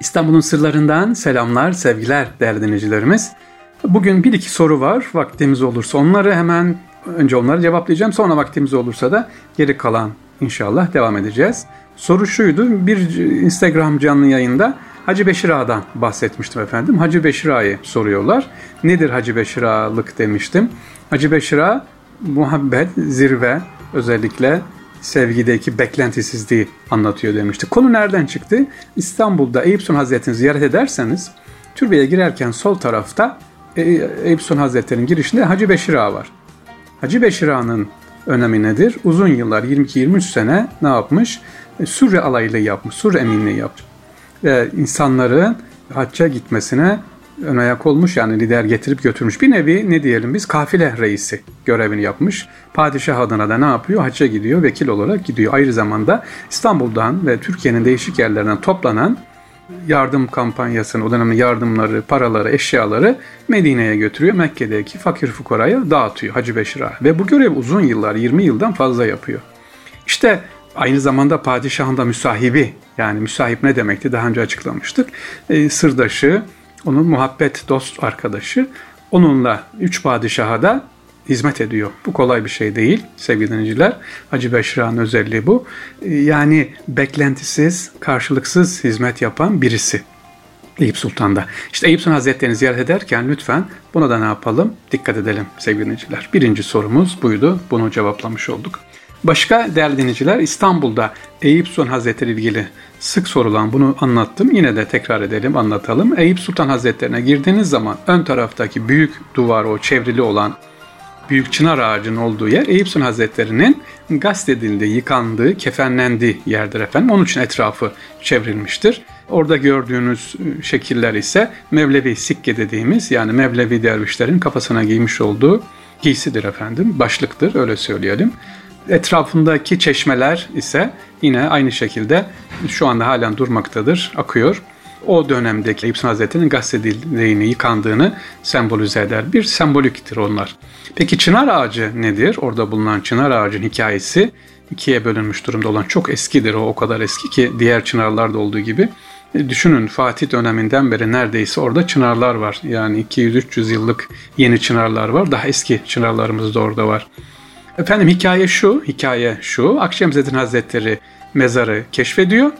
İstanbul'un sırlarından selamlar, sevgiler değerli dinleyicilerimiz. Bugün bir iki soru var. Vaktimiz olursa onları hemen önce onları cevaplayacağım. Sonra vaktimiz olursa da geri kalan inşallah devam edeceğiz. Soru şuydu. Bir Instagram canlı yayında Hacı Beşir Ağa'dan bahsetmiştim efendim. Hacı Beşir Ağa'yı soruyorlar. Nedir Hacı Beşir Ağa'lık demiştim. Hacı Beşir Ağa muhabbet, zirve özellikle sevgideki beklentisizliği anlatıyor demişti. Konu nereden çıktı? İstanbul'da Eyüp Sultan Hazretleri'ni ziyaret ederseniz türbeye girerken sol tarafta e, Eyüp Sultan Hazretleri'nin girişinde Hacı Beşir Ağa var. Hacı Beşir Ağa'nın önemi nedir? Uzun yıllar 22-23 sene ne yapmış? E, Sürre alaylığı yapmış, Sürre eminliği yapmış. Ve insanların hacca gitmesine ön ayak olmuş yani lider getirip götürmüş. Bir nevi ne diyelim biz kafile reisi görevini yapmış. Padişah adına da ne yapıyor? Hacca gidiyor, vekil olarak gidiyor. Ayrı zamanda İstanbul'dan ve Türkiye'nin değişik yerlerinden toplanan yardım kampanyasını, o dönemin yardımları, paraları, eşyaları Medine'ye götürüyor. Mekke'deki fakir fukaraya dağıtıyor Hacı Beşir. Ve bu görev uzun yıllar, 20 yıldan fazla yapıyor. İşte aynı zamanda padişahın da müsahibi, yani müsahip ne demekti daha önce açıklamıştık. E, sırdaşı, onun muhabbet dost arkadaşı. Onunla üç padişaha da hizmet ediyor. Bu kolay bir şey değil sevgili dinleyiciler. Hacı Beşra'nın özelliği bu. Yani beklentisiz, karşılıksız hizmet yapan birisi. Eyüp Sultan'da. İşte Eyüp Sultan Hazretleri'ni ziyaret ederken lütfen buna da ne yapalım? Dikkat edelim sevgili dinleyiciler. Birinci sorumuz buydu. Bunu cevaplamış olduk. Başka değerli dinleyiciler İstanbul'da Eyüp Sultan Hazretleri ilgili sık sorulan bunu anlattım. Yine de tekrar edelim, anlatalım. Eyüp Sultan Hazretlerine girdiğiniz zaman ön taraftaki büyük duvar o çevrili olan büyük çınar ağacının olduğu yer Eyüp Sultan Hazretleri'nin gazetedildiği, yıkandığı, kefenlendiği yerdir efendim. Onun için etrafı çevrilmiştir. Orada gördüğünüz ıı, şekiller ise Mevlevi sikke dediğimiz yani Mevlevi dervişlerin kafasına giymiş olduğu giysidir efendim. Başlıktır öyle söyleyelim. Etrafındaki çeşmeler ise yine aynı şekilde şu anda halen durmaktadır, akıyor. O dönemdeki Eyüp Hazretleri'nin gazetedildiğini, yıkandığını sembolize eder. Bir semboliktir onlar. Peki çınar ağacı nedir? Orada bulunan çınar ağacın hikayesi ikiye bölünmüş durumda olan çok eskidir. O o kadar eski ki diğer çınarlarda olduğu gibi. E, düşünün Fatih döneminden beri neredeyse orada çınarlar var. Yani 200-300 yıllık yeni çınarlar var. Daha eski çınarlarımız da orada var. Efendim hikaye şu, hikaye şu. Akşemseddin Hazretleri mezarı keşfediyor.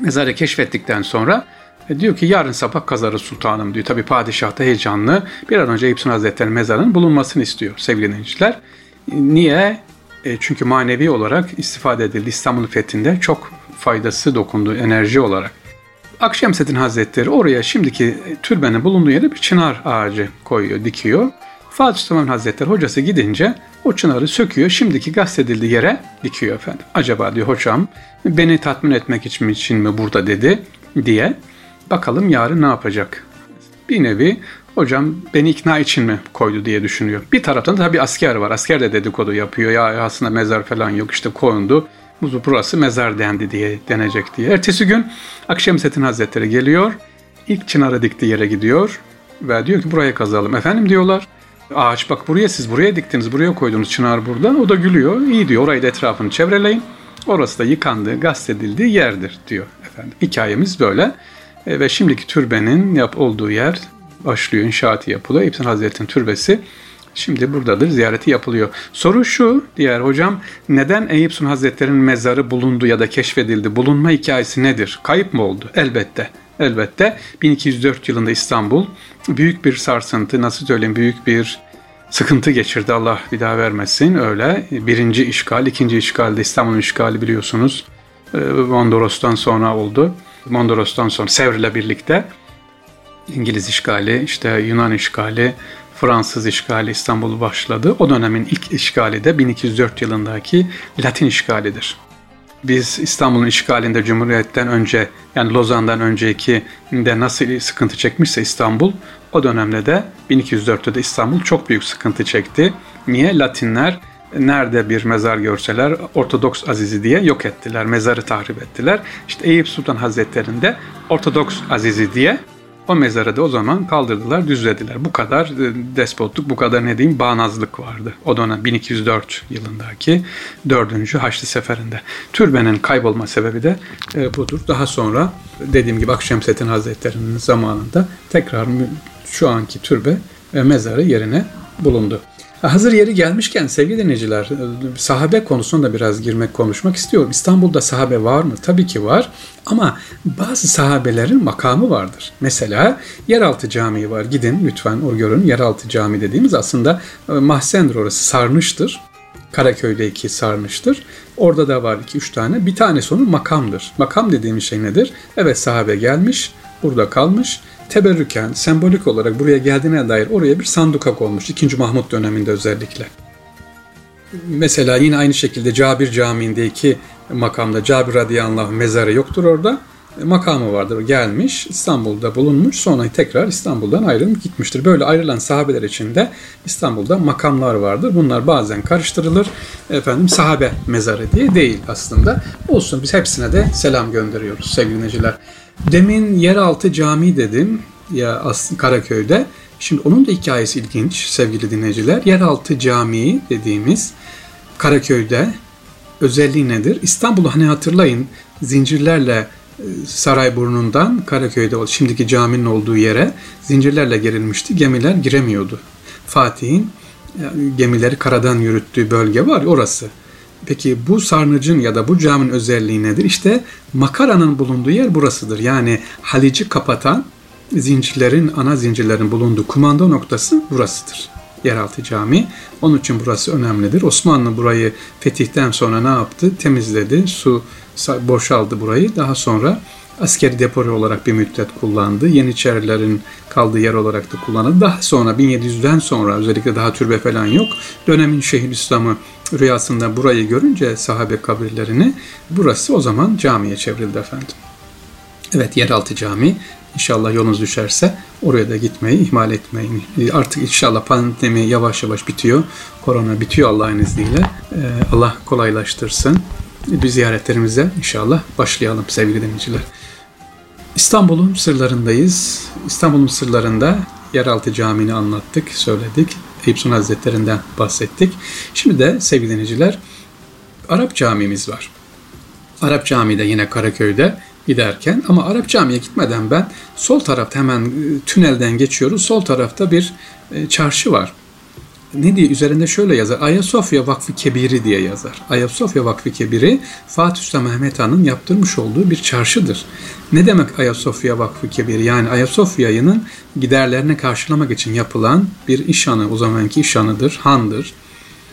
Mezarı keşfettikten sonra e, diyor ki yarın sabah kazarız sultanım diyor. Tabi padişah da heyecanlı. Bir an önce Eyüp Sultan Hazretleri'nin mezarının bulunmasını istiyor sevgili dinleyiciler. E, niye? E, çünkü manevi olarak istifade edildi. İstanbul fethinde çok faydası dokundu enerji olarak. Akşemseddin Hazretleri oraya şimdiki türbenin bulunduğu yere bir çınar ağacı koyuyor, dikiyor. Fatih Sultan Hazretleri hocası gidince o çınarı söküyor. Şimdiki gazetedildiği yere dikiyor efendim. Acaba diyor hocam beni tatmin etmek için, için mi burada dedi diye. Bakalım yarın ne yapacak? Bir nevi hocam beni ikna için mi koydu diye düşünüyor. Bir taraftan da tabii asker var. Asker de dedikodu yapıyor. Ya aslında mezar falan yok işte koyundu. Burası mezar dendi diye denecek diye. Ertesi gün Akşemseddin Hazretleri geliyor. İlk çınarı diktiği yere gidiyor ve diyor ki buraya kazalım. Efendim diyorlar. Ağaç bak buraya siz buraya diktiniz, buraya koydunuz çınar burada. O da gülüyor. İyi diyor orayı da etrafını çevreleyin. Orası da yıkandığı, gazetedildiği yerdir diyor efendim. Hikayemiz böyle. E, ve şimdiki türbenin yap olduğu yer başlıyor, inşaatı yapılıyor. İbn Hazretleri'nin türbesi şimdi buradadır, ziyareti yapılıyor. Soru şu, diğer hocam, neden Eyüp Sultan Hazretleri'nin mezarı bulundu ya da keşfedildi? Bulunma hikayesi nedir? Kayıp mı oldu? Elbette. Elbette 1204 yılında İstanbul büyük bir sarsıntı, nasıl söyleyeyim büyük bir sıkıntı geçirdi. Allah bir daha vermesin öyle. Birinci işgal, ikinci işgalde İstanbul'un işgali biliyorsunuz. E, Mondros'tan sonra oldu. Mondros'tan sonra Sevr'le birlikte İngiliz işgali, işte Yunan işgali, Fransız işgali İstanbul'u başladı. O dönemin ilk işgali de 1204 yılındaki Latin işgalidir. Biz İstanbul'un işgalinde Cumhuriyet'ten önce yani Lozan'dan önceki de nasıl sıkıntı çekmişse İstanbul o dönemde de 1204'te de İstanbul çok büyük sıkıntı çekti. Niye? Latinler nerede bir mezar görseler Ortodoks Azizi diye yok ettiler. Mezarı tahrip ettiler. İşte Eyüp Sultan Hazretleri'nde Ortodoks Azizi diye O mezarı da o zaman kaldırdılar, düzlediler. Bu kadar e, despotluk, bu kadar ne diyeyim bağnazlık vardı. O dönem 1204 yılındaki 4. Haçlı Seferi'nde. Türbenin kaybolma sebebi de e, budur. Daha sonra dediğim gibi Akşemseddin Hazretleri'nin zamanında tekrar şu anki türbe ve mezarı yerine bulundu. Hazır yeri gelmişken sevgili dinleyiciler, sahabe konusunda biraz girmek, konuşmak istiyorum. İstanbul'da sahabe var mı? Tabii ki var. Ama bazı sahabelerin makamı vardır. Mesela Yeraltı Camii var. Gidin lütfen o görün. Yeraltı Cami dediğimiz aslında e, mahzendir orası, sarnıçtır. Karaköy'deki sarnıçtır. Orada da var iki üç tane. Bir tanesi onun makamdır. Makam dediğimiz şey nedir? Evet sahabe gelmiş, burada kalmış teberrüken, sembolik olarak buraya geldiğine dair oraya bir sanduka konmuş. 2. Mahmut döneminde özellikle. Mesela yine aynı şekilde Cabir Camii'ndeki makamda Cabir radıyallahu mezarı yoktur orada. E, makamı vardır. Gelmiş, İstanbul'da bulunmuş, sonra tekrar İstanbul'dan ayrılıp gitmiştir. Böyle ayrılan sahabeler içinde İstanbul'da makamlar vardır. Bunlar bazen karıştırılır. Efendim sahabe mezarı diye değil aslında. Olsun biz hepsine de selam gönderiyoruz sevgili dinleyiciler. Demin yeraltı cami dedim ya Karaköy'de. Şimdi onun da hikayesi ilginç sevgili dinleyiciler. Yeraltı Camii dediğimiz Karaköy'de özelliği nedir? İstanbul'u hani hatırlayın zincirlerle e, Sarayburnu'ndan Karaköy'de şimdiki caminin olduğu yere zincirlerle gerilmişti. Gemiler giremiyordu. Fatih'in gemileri karadan yürüttüğü bölge var orası. Peki bu sarnıcın ya da bu caminin özelliği nedir? İşte makaranın bulunduğu yer burasıdır. Yani Halic'i kapatan zincirlerin, ana zincirlerin bulunduğu kumanda noktası burasıdır. Yeraltı cami. Onun için burası önemlidir. Osmanlı burayı fetihten sonra ne yaptı? Temizledi, su boşaldı burayı. Daha sonra askeri depo olarak bir müddet kullandı. Yeniçerilerin kaldığı yer olarak da kullanıldı. Daha sonra 1700'den sonra özellikle daha türbe falan yok. Dönemin Şeyhülislam'ı rüyasında burayı görünce sahabe kabirlerini burası o zaman camiye çevrildi efendim. Evet yeraltı cami İnşallah yolunuz düşerse oraya da gitmeyi ihmal etmeyin. Artık inşallah pandemi yavaş yavaş bitiyor. Korona bitiyor Allah'ın izniyle. Ee, Allah kolaylaştırsın. Bir ziyaretlerimize inşallah başlayalım sevgili dinleyiciler. İstanbul'un sırlarındayız. İstanbul'un sırlarında yeraltı camini anlattık, söyledik. Eyüp Sultan Hazretlerinden bahsettik. Şimdi de sevgili dinleyiciler Arap camimiz var. Arap Camii de yine Karaköy'de giderken ama Arap Camii'ye gitmeden ben sol tarafta hemen e, tünelden geçiyoruz. Sol tarafta bir e, çarşı var. Ne diye üzerinde şöyle yazar. Ayasofya Vakfı Kebiri diye yazar. Ayasofya Vakfı Kebiri Fatih Sultan Mehmet Han'ın yaptırmış olduğu bir çarşıdır. Ne demek Ayasofya Vakfı Kebiri? Yani Ayasofya'nın giderlerini karşılamak için yapılan bir işhanı, o zamanki işhanıdır, handır,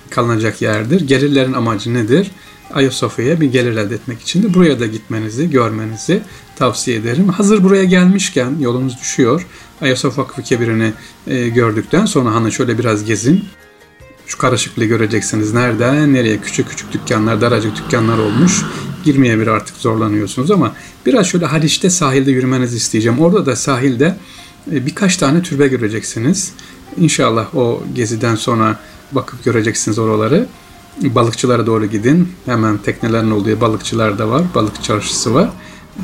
kalınacak yerdir. Gelirlerin amacı nedir? Ayasofya'ya bir gelir elde etmek için de buraya da gitmenizi, görmenizi tavsiye ederim. Hazır buraya gelmişken yolunuz düşüyor. Ayasofya Vakfı Kebir'ini e, gördükten sonra hani şöyle biraz gezin. Şu karışıklığı göreceksiniz. Nereden nereye küçük küçük dükkanlar, daracık dükkanlar olmuş. Girmeye bir artık zorlanıyorsunuz ama biraz şöyle Haliç'te sahilde yürümenizi isteyeceğim. Orada da sahilde e, birkaç tane türbe göreceksiniz. İnşallah o geziden sonra bakıp göreceksiniz oraları balıkçılara doğru gidin. Hemen teknelerin olduğu balıkçılar da var. Balık çarşısı var.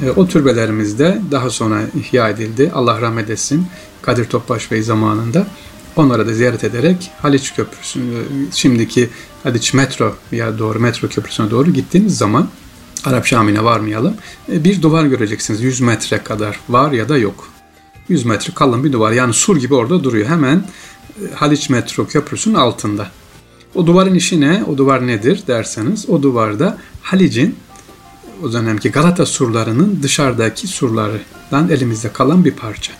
E, o türbelerimiz de daha sonra ihya edildi. Allah rahmet etsin. Kadir Topbaş Bey zamanında. Onlara da ziyaret ederek Haliç Köprüsü, e, şimdiki Haliç Metro ya doğru metro köprüsüne doğru gittiğiniz zaman Arap Şami'ne varmayalım. E, bir duvar göreceksiniz. 100 metre kadar var ya da yok. 100 metre kalın bir duvar. Yani sur gibi orada duruyor. Hemen Haliç Metro Köprüsü'nün altında. O duvarın işi ne? O duvar nedir derseniz o duvarda Halic'in o dönemki Galata surlarının dışarıdaki surlardan elimizde kalan bir parça.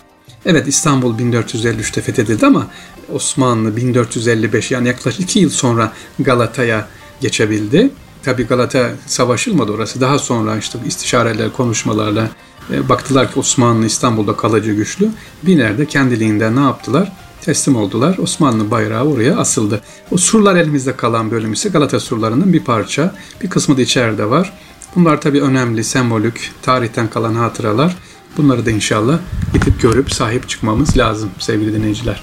Evet İstanbul 1453'te fethedildi ama Osmanlı 1455 yani yaklaşık 2 yıl sonra Galata'ya geçebildi. Tabi Galata savaşılmadı orası. Daha sonra işte istişareler, konuşmalarla e, baktılar ki Osmanlı İstanbul'da kalıcı güçlü. Bir yerde kendiliğinden ne yaptılar? Teslim oldular. Osmanlı bayrağı oraya asıldı. O surlar elimizde kalan bölüm ise Galata surlarının bir parça. Bir kısmı da içeride var. Bunlar tabii önemli, sembolik, tarihten kalan hatıralar. Bunları da inşallah gidip görüp sahip çıkmamız lazım sevgili dinleyiciler.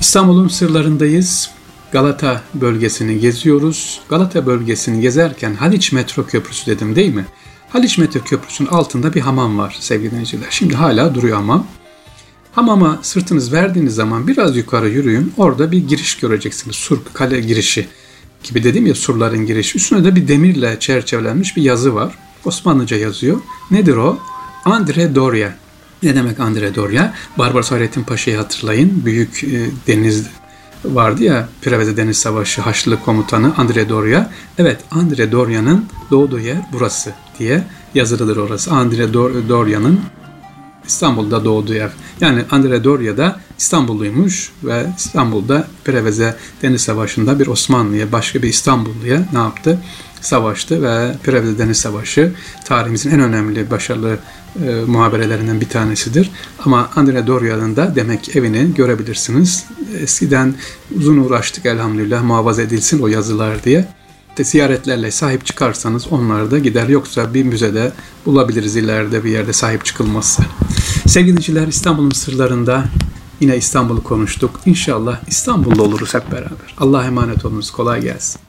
İstanbul'un sırlarındayız. Galata bölgesini geziyoruz. Galata bölgesini gezerken Haliç Metro Köprüsü dedim değil mi? Haliç Metro Köprüsü'nün altında bir hamam var sevgili dinleyiciler. Şimdi hala duruyor hamam. Hamama sırtınız verdiğiniz zaman biraz yukarı yürüyün. Orada bir giriş göreceksiniz. Sur, kale girişi gibi dedim ya surların girişi. Üstüne de bir demirle çerçevelenmiş bir yazı var. Osmanlıca yazıyor. Nedir o? Andre Doria. Ne demek Andre Doria? Barbaros Hayrettin Paşa'yı hatırlayın. Büyük e, deniz vardı ya Preveze Deniz Savaşı Haçlı Komutanı Andre Doria. Evet Andre Doria'nın doğduğu yer burası diye yazılıdır orası. Andre Doria'nın İstanbul'da doğduğu yer. Yani Andre Doria da İstanbulluymuş ve İstanbul'da Preveze Deniz Savaşı'nda bir Osmanlı'ya, başka bir İstanbulluya ne yaptı? Savaştı ve Preveze Deniz Savaşı tarihimizin en önemli başarılı e, muhaberelerinden bir tanesidir. Ama Andre Doria'nın da demek evini görebilirsiniz. Eskiden uzun uğraştık elhamdülillah muhafaza edilsin o yazılar diye. De ziyaretlerle sahip çıkarsanız onlar da gider. Yoksa bir müzede bulabiliriz ileride bir yerde sahip çıkılmazsa. Sevgili dinleyiciler İstanbul'un sırlarında yine İstanbul'u konuştuk. İnşallah İstanbul'da oluruz hep beraber. Allah'a emanet olunuz. Kolay gelsin.